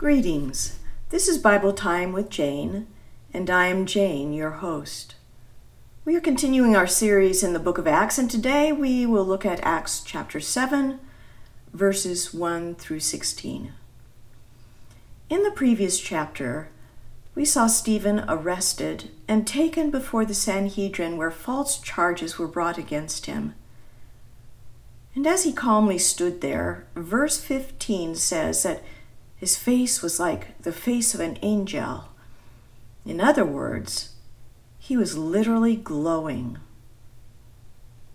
Greetings. This is Bible Time with Jane, and I am Jane, your host. We are continuing our series in the book of Acts, and today we will look at Acts chapter 7, verses 1 through 16. In the previous chapter, we saw Stephen arrested and taken before the Sanhedrin where false charges were brought against him. And as he calmly stood there, verse 15 says that his face was like the face of an angel. In other words, he was literally glowing.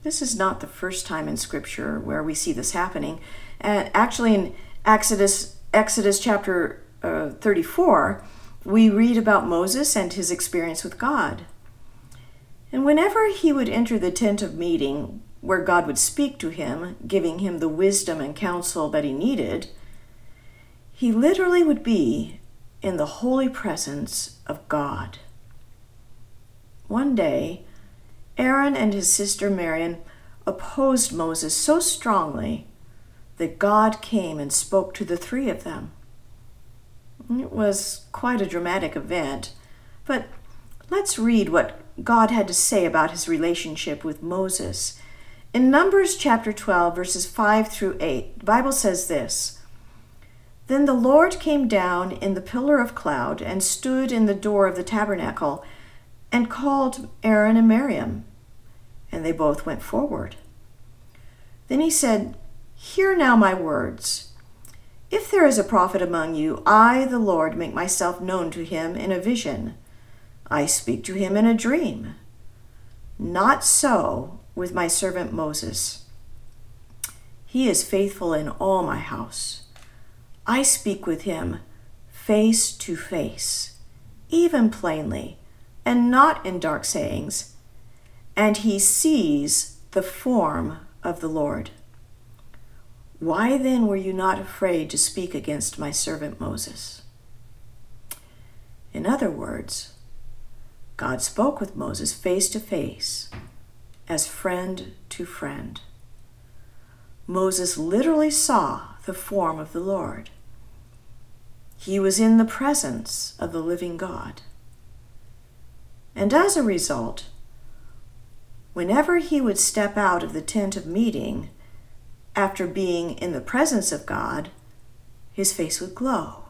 This is not the first time in Scripture where we see this happening. And actually, in Exodus, Exodus chapter uh, 34, we read about Moses and his experience with God. And whenever he would enter the tent of meeting, where God would speak to him, giving him the wisdom and counsel that he needed, he literally would be in the holy presence of God. One day, Aaron and his sister Miriam opposed Moses so strongly that God came and spoke to the three of them. It was quite a dramatic event, but let's read what God had to say about his relationship with Moses. In Numbers chapter 12, verses 5 through 8, the Bible says this then the Lord came down in the pillar of cloud and stood in the door of the tabernacle and called Aaron and Miriam, and they both went forward. Then he said, Hear now my words. If there is a prophet among you, I, the Lord, make myself known to him in a vision. I speak to him in a dream. Not so with my servant Moses. He is faithful in all my house. I speak with him face to face, even plainly, and not in dark sayings, and he sees the form of the Lord. Why then were you not afraid to speak against my servant Moses? In other words, God spoke with Moses face to face, as friend to friend. Moses literally saw the form of the Lord. He was in the presence of the living God. And as a result, whenever he would step out of the tent of meeting after being in the presence of God, his face would glow.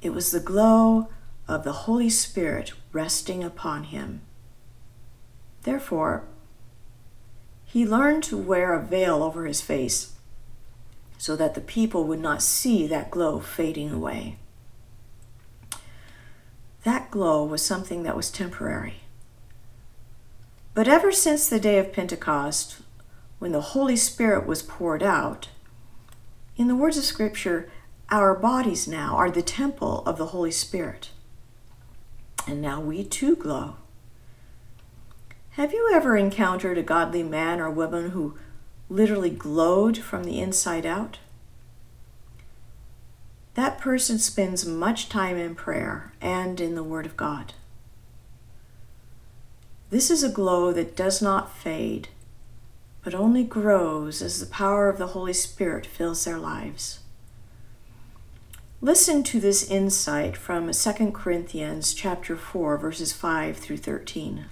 It was the glow of the Holy Spirit resting upon him. Therefore, he learned to wear a veil over his face so that the people would not see that glow fading away. That glow was something that was temporary. But ever since the day of Pentecost, when the Holy Spirit was poured out, in the words of Scripture, our bodies now are the temple of the Holy Spirit. And now we too glow. Have you ever encountered a godly man or woman who literally glowed from the inside out, that person spends much time in prayer and in the Word of God. This is a glow that does not fade, but only grows as the power of the Holy Spirit fills their lives. Listen to this insight from 2 Corinthians chapter 4 verses 5 through 13.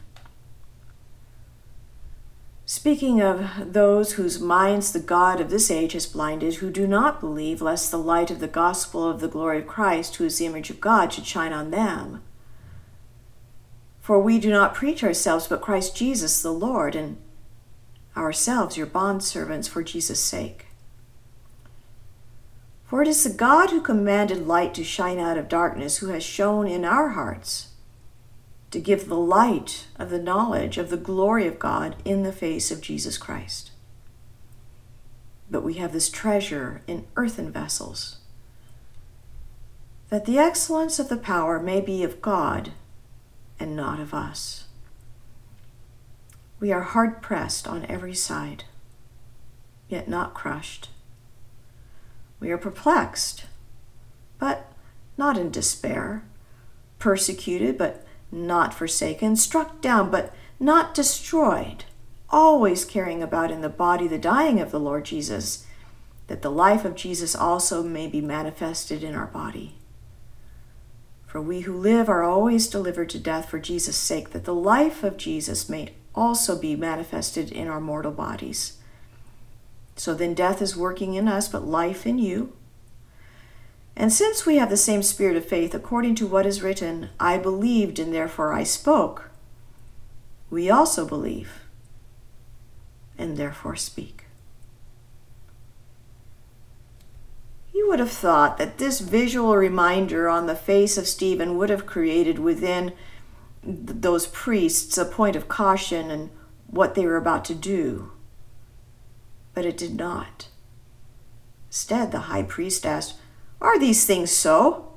Speaking of those whose minds the God of this age has blinded, who do not believe, lest the light of the gospel of the glory of Christ, who is the image of God, should shine on them. For we do not preach ourselves, but Christ Jesus the Lord, and ourselves your bondservants for Jesus' sake. For it is the God who commanded light to shine out of darkness, who has shone in our hearts to give the light of the knowledge of the glory of God in the face of Jesus Christ. But we have this treasure in earthen vessels, that the excellence of the power may be of God and not of us. We are hard pressed on every side, yet not crushed. We are perplexed, but not in despair, persecuted, but not forsaken, struck down, but not destroyed, always carrying about in the body the dying of the Lord Jesus, that the life of Jesus also may be manifested in our body. For we who live are always delivered to death for Jesus' sake, that the life of Jesus may also be manifested in our mortal bodies. So then death is working in us, but life in you. And since we have the same spirit of faith, according to what is written, I believed and therefore I spoke, we also believe and therefore speak. You would have thought that this visual reminder on the face of Stephen would have created within those priests a point of caution and what they were about to do. But it did not. Instead, the high priest asked, Are these things so?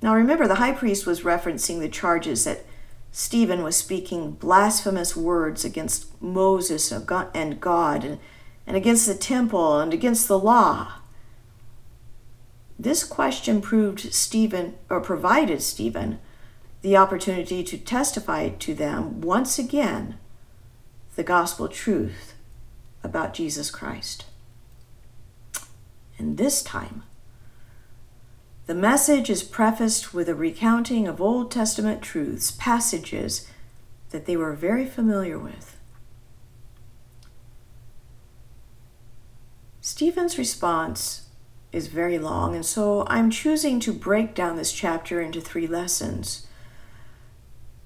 Now remember, the high priest was referencing the charges that Stephen was speaking blasphemous words against Moses and God and, against the temple and against the law. This question proved Stephen or provided Stephen the opportunity to testify to them once again the gospel truth about Jesus Christ. And this time, the message is prefaced with a recounting of Old Testament truths, passages that they were very familiar with. Stephen's response is very long, and so I'm choosing to break down this chapter into three lessons.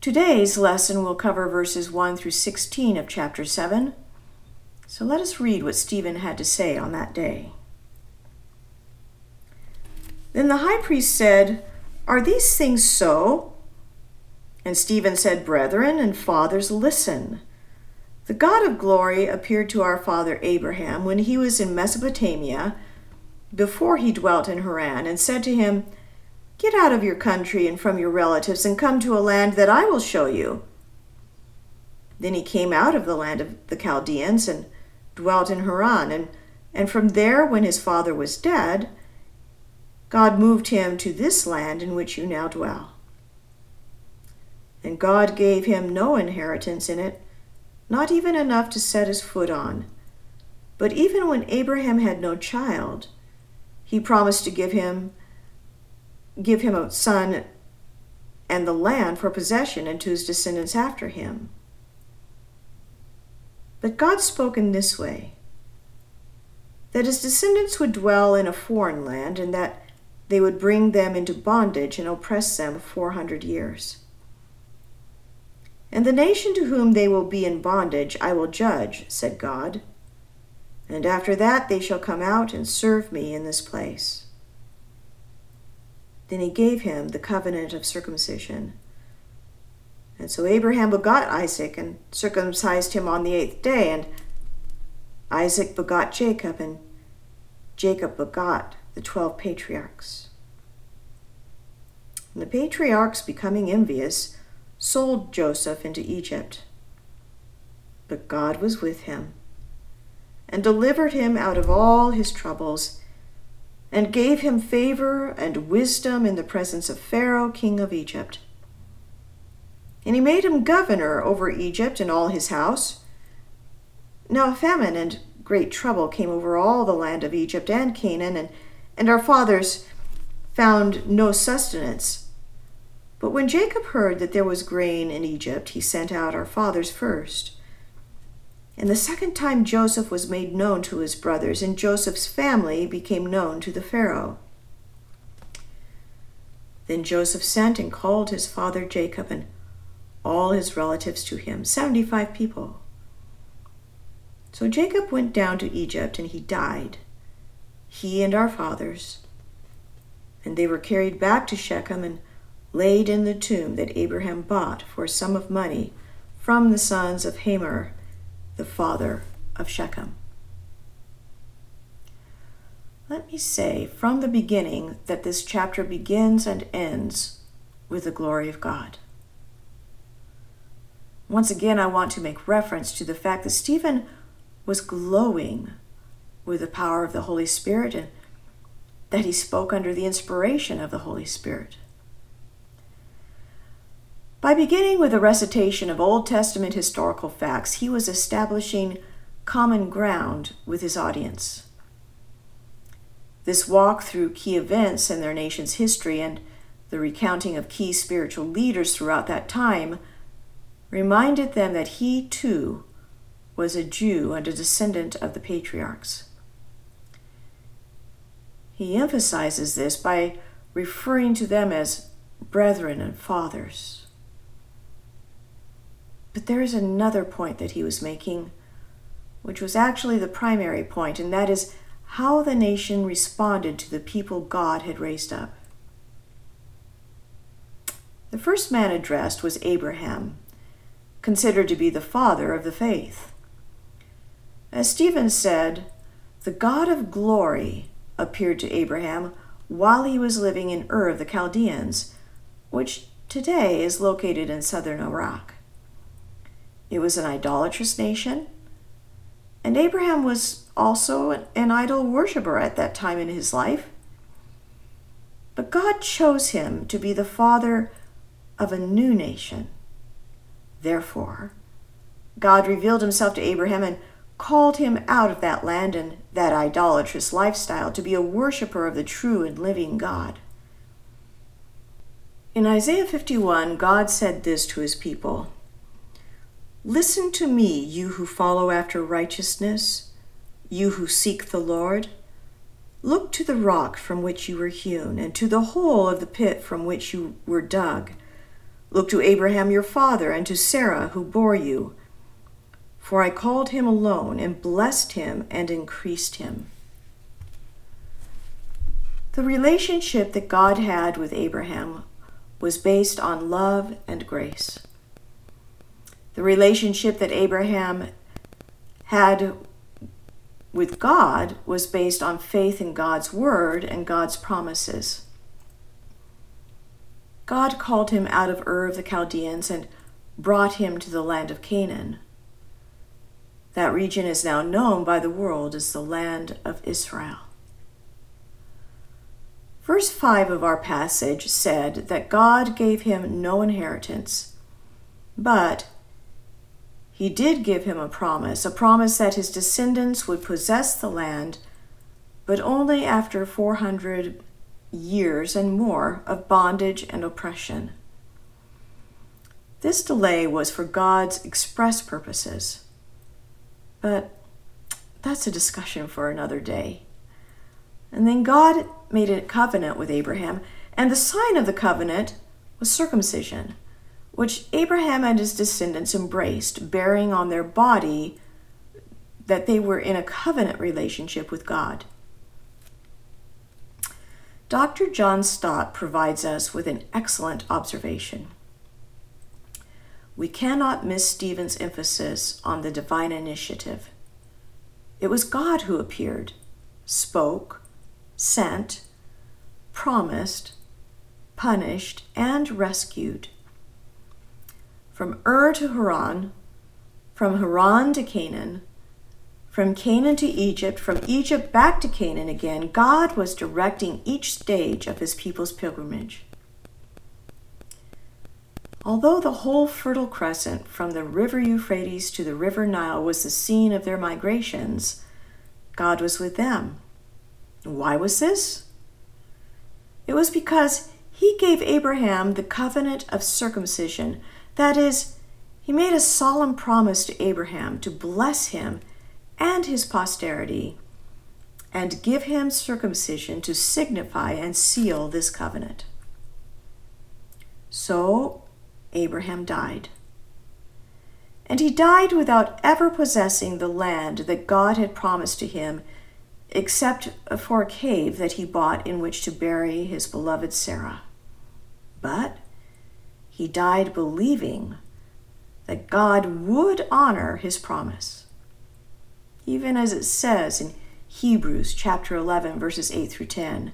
Today's lesson will cover verses 1 through 16 of chapter 7. So let us read what Stephen had to say on that day. Then the high priest said, Are these things so? And Stephen said, Brethren and fathers, listen. The God of glory appeared to our father Abraham when he was in Mesopotamia, before he dwelt in Haran, and said to him, Get out of your country and from your relatives and come to a land that I will show you. Then he came out of the land of the Chaldeans and dwelt in Haran, and, and from there, when his father was dead, God moved him to this land in which you now dwell. And God gave him no inheritance in it, not even enough to set his foot on. But even when Abraham had no child, he promised to give him give him a son and the land for possession and to his descendants after him. But God spoke in this way that his descendants would dwell in a foreign land and that they would bring them into bondage and oppress them 400 years. And the nation to whom they will be in bondage I will judge, said God. And after that they shall come out and serve me in this place. Then he gave him the covenant of circumcision. And so Abraham begot Isaac and circumcised him on the eighth day, and Isaac begot Jacob, and Jacob begot the twelve patriarchs. And the patriarchs, becoming envious, sold Joseph into Egypt. But God was with him and delivered him out of all his troubles and gave him favor and wisdom in the presence of Pharaoh, king of Egypt. And he made him governor over Egypt and all his house. Now a famine and great trouble came over all the land of Egypt and Canaan, and and our fathers found no sustenance. But when Jacob heard that there was grain in Egypt, he sent out our fathers first. And the second time Joseph was made known to his brothers, and Joseph's family became known to the Pharaoh. Then Joseph sent and called his father Jacob and all his relatives to him, seventy five people. So Jacob went down to Egypt, and he died he and our fathers. And they were carried back to Shechem and laid in the tomb that Abraham bought for a sum of money from the sons of Hamor, the father of Shechem. Let me say from the beginning that this chapter begins and ends with the glory of God. Once again, I want to make reference to the fact that Stephen was glowing with the power of the Holy Spirit and that he spoke under the inspiration of the Holy Spirit. By beginning with a recitation of Old Testament historical facts, he was establishing common ground with his audience. This walk through key events in their nation's history and the recounting of key spiritual leaders throughout that time reminded them that he too was a Jew and a descendant of the patriarchs. He emphasizes this by referring to them as brethren and fathers. But there is another point that he was making, which was actually the primary point, and that is how the nation responded to the people God had raised up. The first man addressed was Abraham, considered to be the father of the faith. As Stephen said, the God of glory appeared to Abraham while he was living in Ur of the Chaldeans, which today is located in southern Iraq. It was an idolatrous nation, and Abraham was also an idol worshiper at that time in his life. But God chose him to be the father of a new nation. Therefore, God revealed himself to Abraham and called him out of that land and that idolatrous lifestyle to be a worshiper of the true and living God. In Isaiah 51, God said this to his people Listen to me, you who follow after righteousness, you who seek the Lord. Look to the rock from which you were hewn, and to the hole of the pit from which you were dug. Look to Abraham your father, and to Sarah who bore you. For I called him alone, and blessed him, and increased him. The relationship that God had with Abraham was based on love and grace. The relationship that Abraham had with God was based on faith in God's word and God's promises. God called him out of Ur of the Chaldeans and brought him to the land of Canaan. That region is now known by the world as the land of Israel. Verse 5 of our passage said that God gave him no inheritance, but he did give him a promise, a promise that his descendants would possess the land, but only after 400 years and more of bondage and oppression. This delay was for God's express purposes. But that's a discussion for another day. And then God made a covenant with Abraham, and the sign of the covenant was circumcision, which Abraham and his descendants embraced, bearing on their body that they were in a covenant relationship with God. Dr. John Stott provides us with an excellent observation. We cannot miss Stephen's emphasis on the divine initiative. It was God who appeared, spoke, sent, promised, punished, and rescued. From Ur to Haran, from Haran to Canaan, from Canaan to Egypt, from Egypt back to Canaan again, God was directing each stage of his people's pilgrimage. Although the whole Fertile Crescent, from the river Euphrates to the river Nile, was the scene of their migrations, God was with them. Why was this? It was because he gave Abraham the covenant of circumcision. That is, he made a solemn promise to Abraham to bless him and his posterity, and give him circumcision to signify and seal this covenant. So Abraham died. And he died without ever possessing the land that God had promised to him, except for a cave that he bought in which to bury his beloved Sarah. But he died believing that God would honor his promise even as it says in Hebrews chapter 11, verses 8 through 10.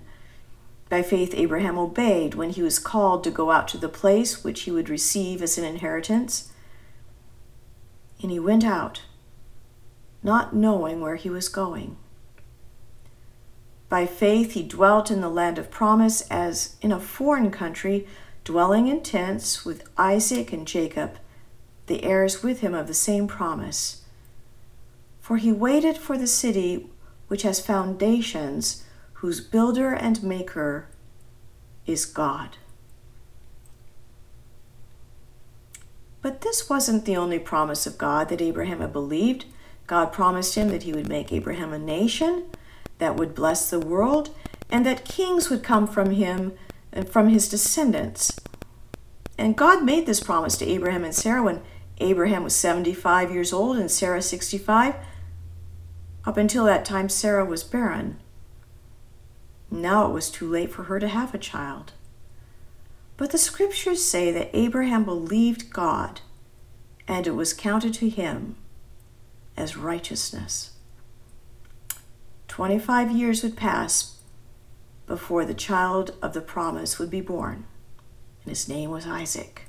By faith, Abraham obeyed when he was called to go out to the place which he would receive as an inheritance. And he went out, not knowing where he was going. By faith, he dwelt in the land of promise as in a foreign country, dwelling in tents with Isaac and Jacob, the heirs with him of the same promise. For he waited for the city which has foundations, whose builder and maker is God. But this wasn't the only promise of God that Abraham had believed. God promised him that he would make Abraham a nation that would bless the world and that kings would come from him and from his descendants. And God made this promise to Abraham and Sarah when Abraham was 75 years old and Sarah 65. Up until that time, Sarah was barren. Now it was too late for her to have a child. But the scriptures say that Abraham believed God, and it was counted to him as righteousness. Twenty five years would pass before the child of the promise would be born, and his name was Isaac.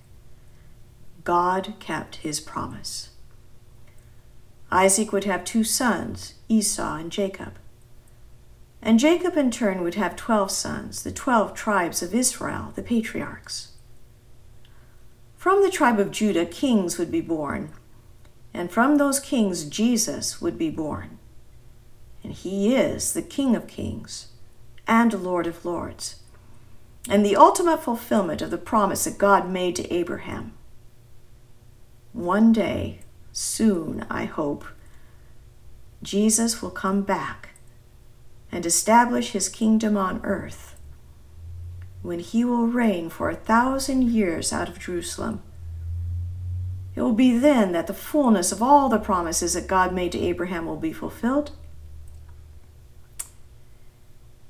God kept his promise. Isaac would have two sons, Esau and Jacob. And Jacob in turn would have twelve sons, the twelve tribes of Israel, the patriarchs. From the tribe of Judah, kings would be born, and from those kings, Jesus would be born. And he is the King of kings and Lord of lords, and the ultimate fulfillment of the promise that God made to Abraham. One day, soon, I hope, Jesus will come back and establish his kingdom on earth, when he will reign for a thousand years out of Jerusalem. It will be then that the fullness of all the promises that God made to Abraham will be fulfilled.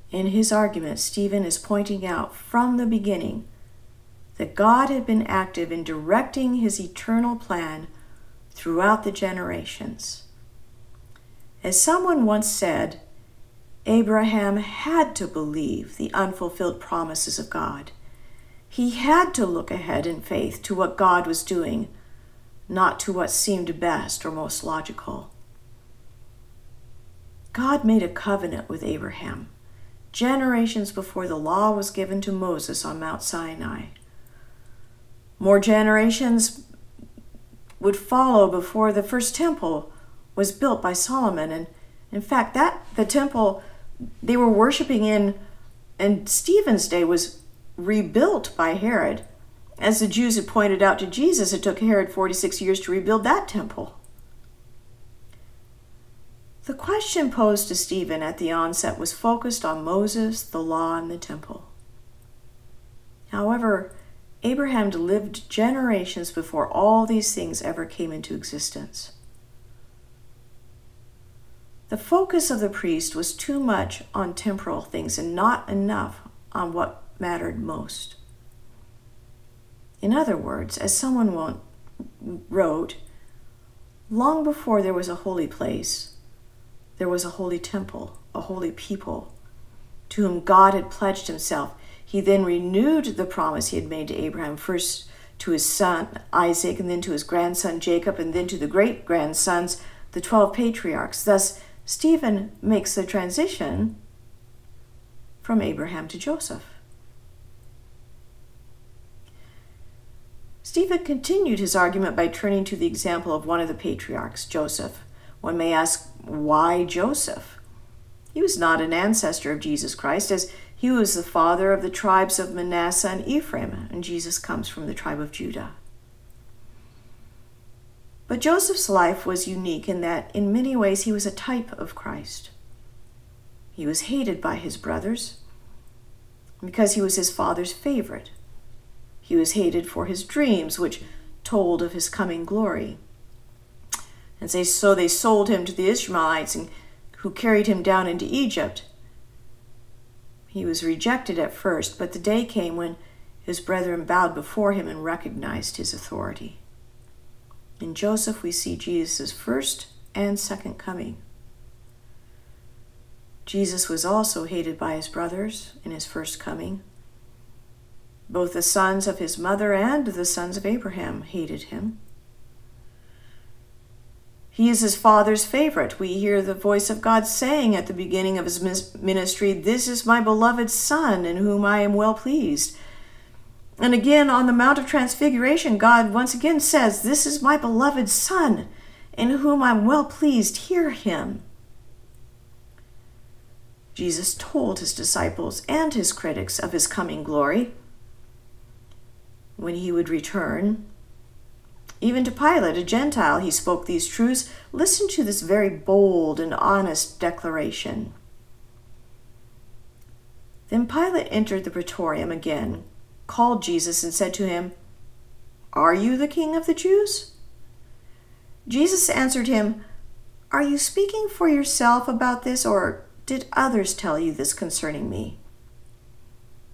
In his argument, Stephen is pointing out from the beginning that God had been active in directing his eternal plan throughout the generations. As someone once said, Abraham had to believe the unfulfilled promises of God. He had to look ahead in faith to what God was doing, not to what seemed best or most logical. God made a covenant with Abraham generations before the law was given to Moses on Mount Sinai. More generations would follow before the first temple was built by Solomon and in fact that the temple they were worshiping in in Stephen's day was rebuilt by Herod. As the Jews had pointed out to Jesus, it took Herod 46 years to rebuild that temple. The question posed to Stephen at the onset was focused on Moses, the law, and the temple. However, Abraham lived generations before all these things ever came into existence. The focus of the priest was too much on temporal things and not enough on what mattered most. In other words, as someone wrote, long before there was a holy place, there was a holy temple, a holy people, to whom God had pledged himself. He then renewed the promise he had made to Abraham, first to his son Isaac, and then to his grandson Jacob, and then to the great grandsons, the twelve patriarchs. Thus, Stephen makes the transition from Abraham to Joseph. Stephen continued his argument by turning to the example of one of the patriarchs, Joseph. One may ask, why Joseph? He was not an ancestor of Jesus Christ, as he was the father of the tribes of Manasseh and Ephraim, and Jesus comes from the tribe of Judah. But Joseph's life was unique in that, in many ways, he was a type of Christ. He was hated by his brothers because he was his father's favorite. He was hated for his dreams, which told of his coming glory. And so they sold him to the Ishmaelites, who carried him down into Egypt. He was rejected at first, but the day came when his brethren bowed before him and recognized his authority. In Joseph, we see Jesus' first and second coming. Jesus was also hated by his brothers in his first coming. Both the sons of his mother and the sons of Abraham hated him. He is his father's favorite. We hear the voice of God saying at the beginning of his ministry, This is my beloved Son, in whom I am well pleased. And again, on the Mount of Transfiguration, God once again says, This is my beloved Son, in whom I'm well pleased. Hear him. Jesus told his disciples and his critics of his coming glory when he would return. Even to Pilate, a Gentile, he spoke these truths. Listen to this very bold and honest declaration. Then Pilate entered the praetorium again, called Jesus, and said to him, Are you the king of the Jews? Jesus answered him, Are you speaking for yourself about this, or did others tell you this concerning me?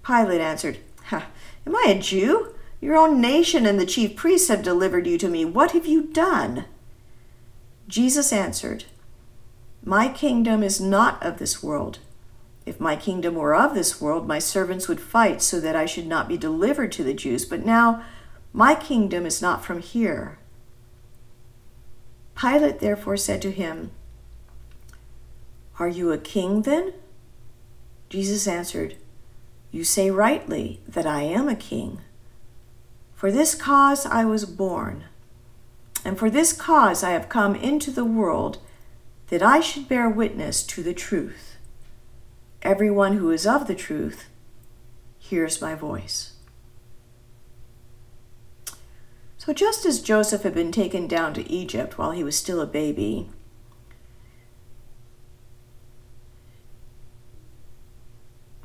Pilate answered, Am I a Jew? Your own nation and the chief priests have delivered you to me. What have you done? Jesus answered, My kingdom is not of this world. If my kingdom were of this world, my servants would fight so that I should not be delivered to the Jews. But now my kingdom is not from here. Pilate therefore said to him, Are you a king then? Jesus answered, You say rightly that I am a king. For this cause I was born, and for this cause I have come into the world, that I should bear witness to the truth. Everyone who is of the truth hears my voice. So, just as Joseph had been taken down to Egypt while he was still a baby,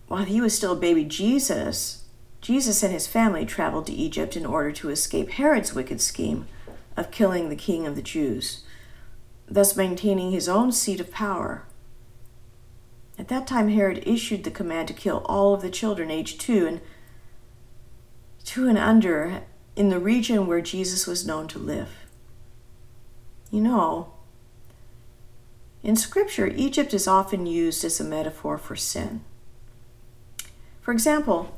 while he was still a baby, Jesus Jesus and his family traveled to Egypt in order to escape Herod's wicked scheme of killing the king of the Jews, thus maintaining his own seat of power. At that time, Herod issued the command to kill all of the children aged two and two and under in the region where Jesus was known to live. You know, in Scripture, Egypt is often used as a metaphor for sin. For example,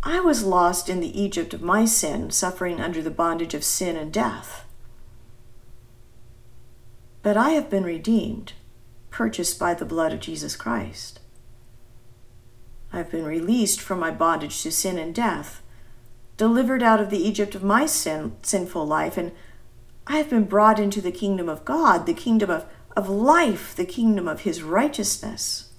I was lost in the Egypt of my sin, suffering under the bondage of sin and death. But I have been redeemed, purchased by the blood of Jesus Christ. I have been released from my bondage to sin and death, delivered out of the Egypt of my sin, sinful life, and I have been brought into the kingdom of God, the kingdom of, of life, the kingdom of his righteousness.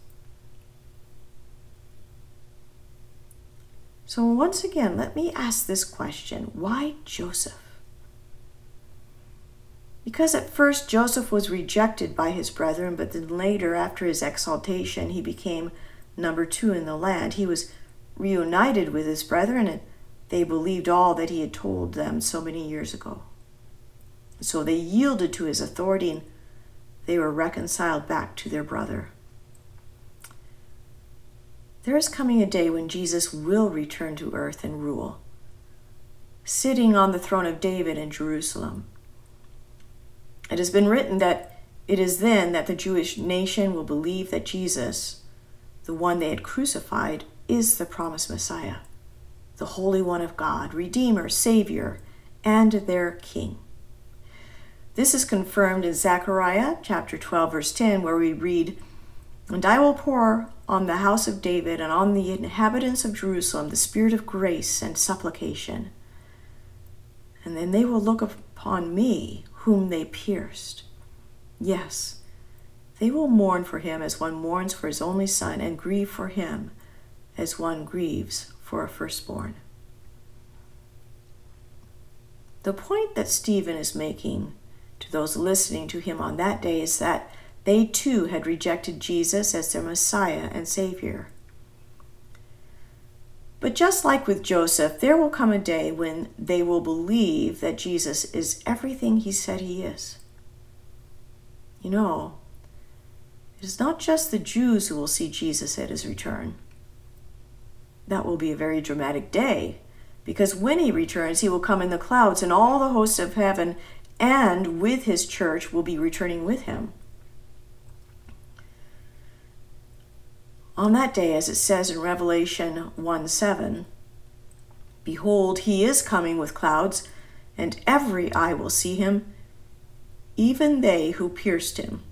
So, once again, let me ask this question why Joseph? Because at first Joseph was rejected by his brethren, but then later, after his exaltation, he became number two in the land. He was reunited with his brethren, and they believed all that he had told them so many years ago. So they yielded to his authority and they were reconciled back to their brother. There is coming a day when Jesus will return to earth and rule, sitting on the throne of David in Jerusalem. It has been written that it is then that the Jewish nation will believe that Jesus, the one they had crucified, is the promised Messiah, the Holy One of God, Redeemer, Savior, and their King. This is confirmed in Zechariah chapter 12, verse 10, where we read, And I will pour on the house of David and on the inhabitants of Jerusalem the spirit of grace and supplication. And then they will look upon me, whom they pierced. Yes, they will mourn for him as one mourns for his only son, and grieve for him as one grieves for a firstborn. The point that Stephen is making to those listening to him on that day is that they too had rejected Jesus as their Messiah and Savior. But just like with Joseph, there will come a day when they will believe that Jesus is everything he said he is. You know, it is not just the Jews who will see Jesus at his return. That will be a very dramatic day, because when he returns, he will come in the clouds, and all the hosts of heaven and with his church will be returning with him. On that day, as it says in Revelation 1 7, Behold, he is coming with clouds, and every eye will see him, even they who pierced him,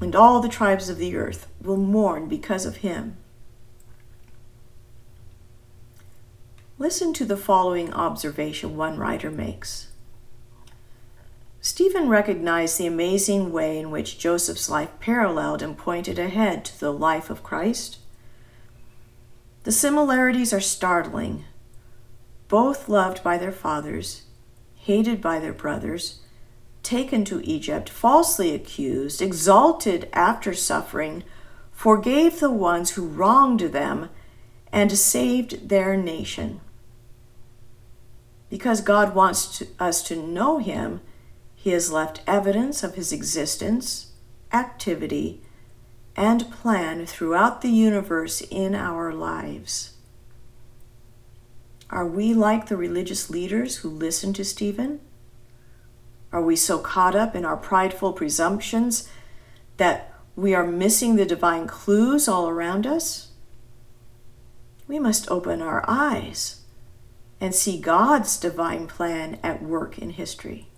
and all the tribes of the earth will mourn because of him. Listen to the following observation one writer makes. Stephen recognized the amazing way in which Joseph's life paralleled and pointed ahead to the life of Christ. The similarities are startling. Both loved by their fathers, hated by their brothers, taken to Egypt, falsely accused, exalted after suffering, forgave the ones who wronged them, and saved their nation. Because God wants to, us to know Him, He has left evidence of His existence, activity, and plan throughout the universe in our lives. Are we like the religious leaders who listened to Stephen? Are we so caught up in our prideful presumptions that we are missing the divine clues all around us? We must open our eyes and see God's divine plan at work in history.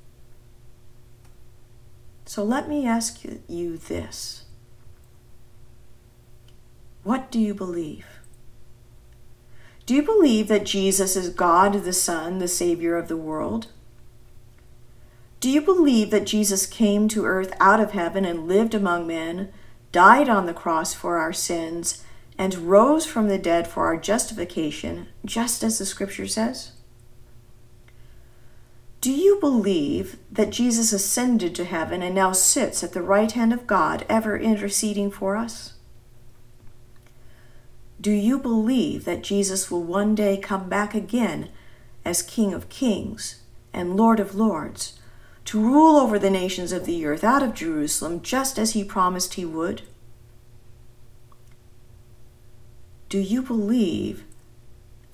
So let me ask you this What do you believe? Do you believe that Jesus is God the Son, the Savior of the world? Do you believe that Jesus came to earth out of heaven and lived among men, died on the cross for our sins, and rose from the dead for our justification, just as the scripture says? Do you believe that Jesus ascended to heaven and now sits at the right hand of God, ever interceding for us? Do you believe that Jesus will one day come back again as King of Kings and Lord of Lords? to rule over the nations of the earth out of Jerusalem, just as he promised he would? Do you believe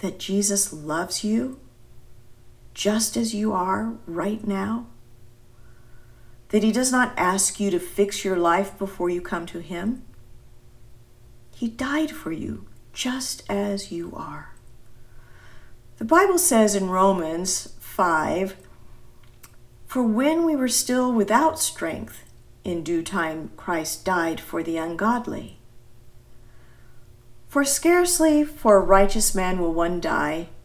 that Jesus loves you just as you are right now? That he does not ask you to fix your life before you come to him? He died for you just as you are. The Bible says in Romans 5 for when we were still without strength, in due time Christ died for the ungodly. For scarcely for a righteous man will one die,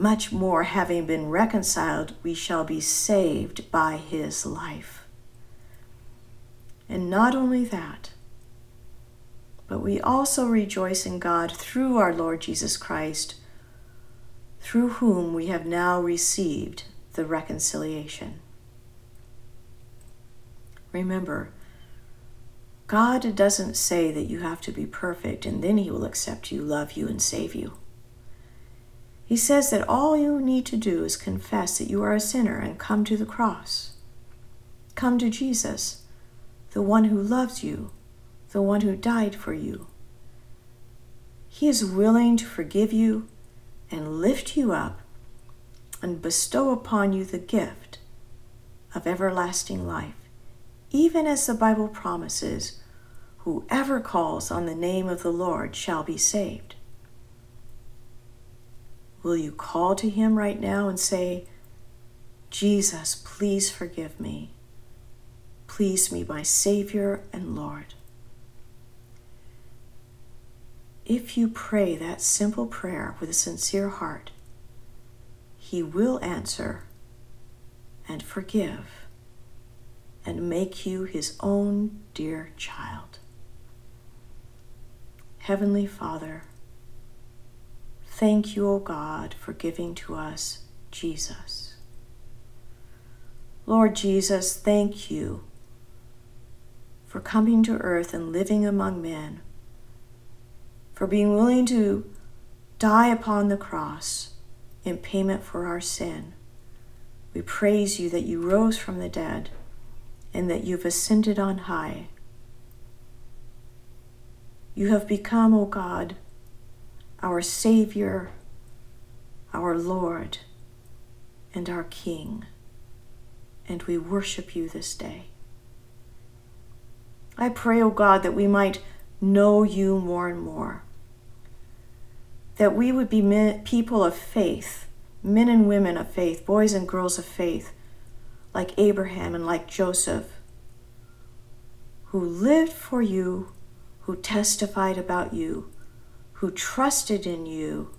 much more having been reconciled, we shall be saved by his life. And not only that, but we also rejoice in God through our Lord Jesus Christ, through whom we have now received the reconciliation. Remember, God doesn't say that you have to be perfect and then He will accept you, love you, and save you. He says that all you need to do is confess that you are a sinner and come to the cross. Come to Jesus, the one who loves you, the one who died for you. He is willing to forgive you and lift you up and bestow upon you the gift of everlasting life even as the Bible promises, whoever calls on the name of the Lord shall be saved. Will you call to him right now and say, Jesus, please forgive me. Please be my Savior and Lord. If you pray that simple prayer with a sincere heart, He will answer and forgive and make you his own dear child. Heavenly Father, thank you, O God, for giving to us Jesus. Lord Jesus, thank you for coming to earth and living among men, for being willing to die upon the cross in payment for our sin. We praise you that you rose from the dead and that you've ascended on high. You have become, O God, our Savior, our Lord, and our King, and we worship you this day. I pray, O oh God, that we might know you more and more. That we would be men, people of faith, men and women of faith, boys and girls of faith, like Abraham and like Joseph, who lived for you, who testified about you, who trusted in you,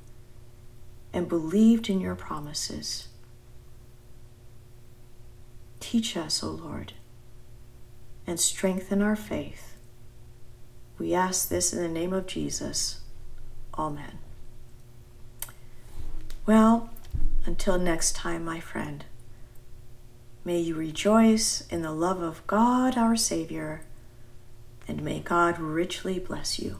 and believed in your promises. Teach us, O Lord, and strengthen our faith. We ask this in the name of Jesus. Amen. Well, until next time, my friend, may you rejoice in the love of God our Savior, and may God richly bless you.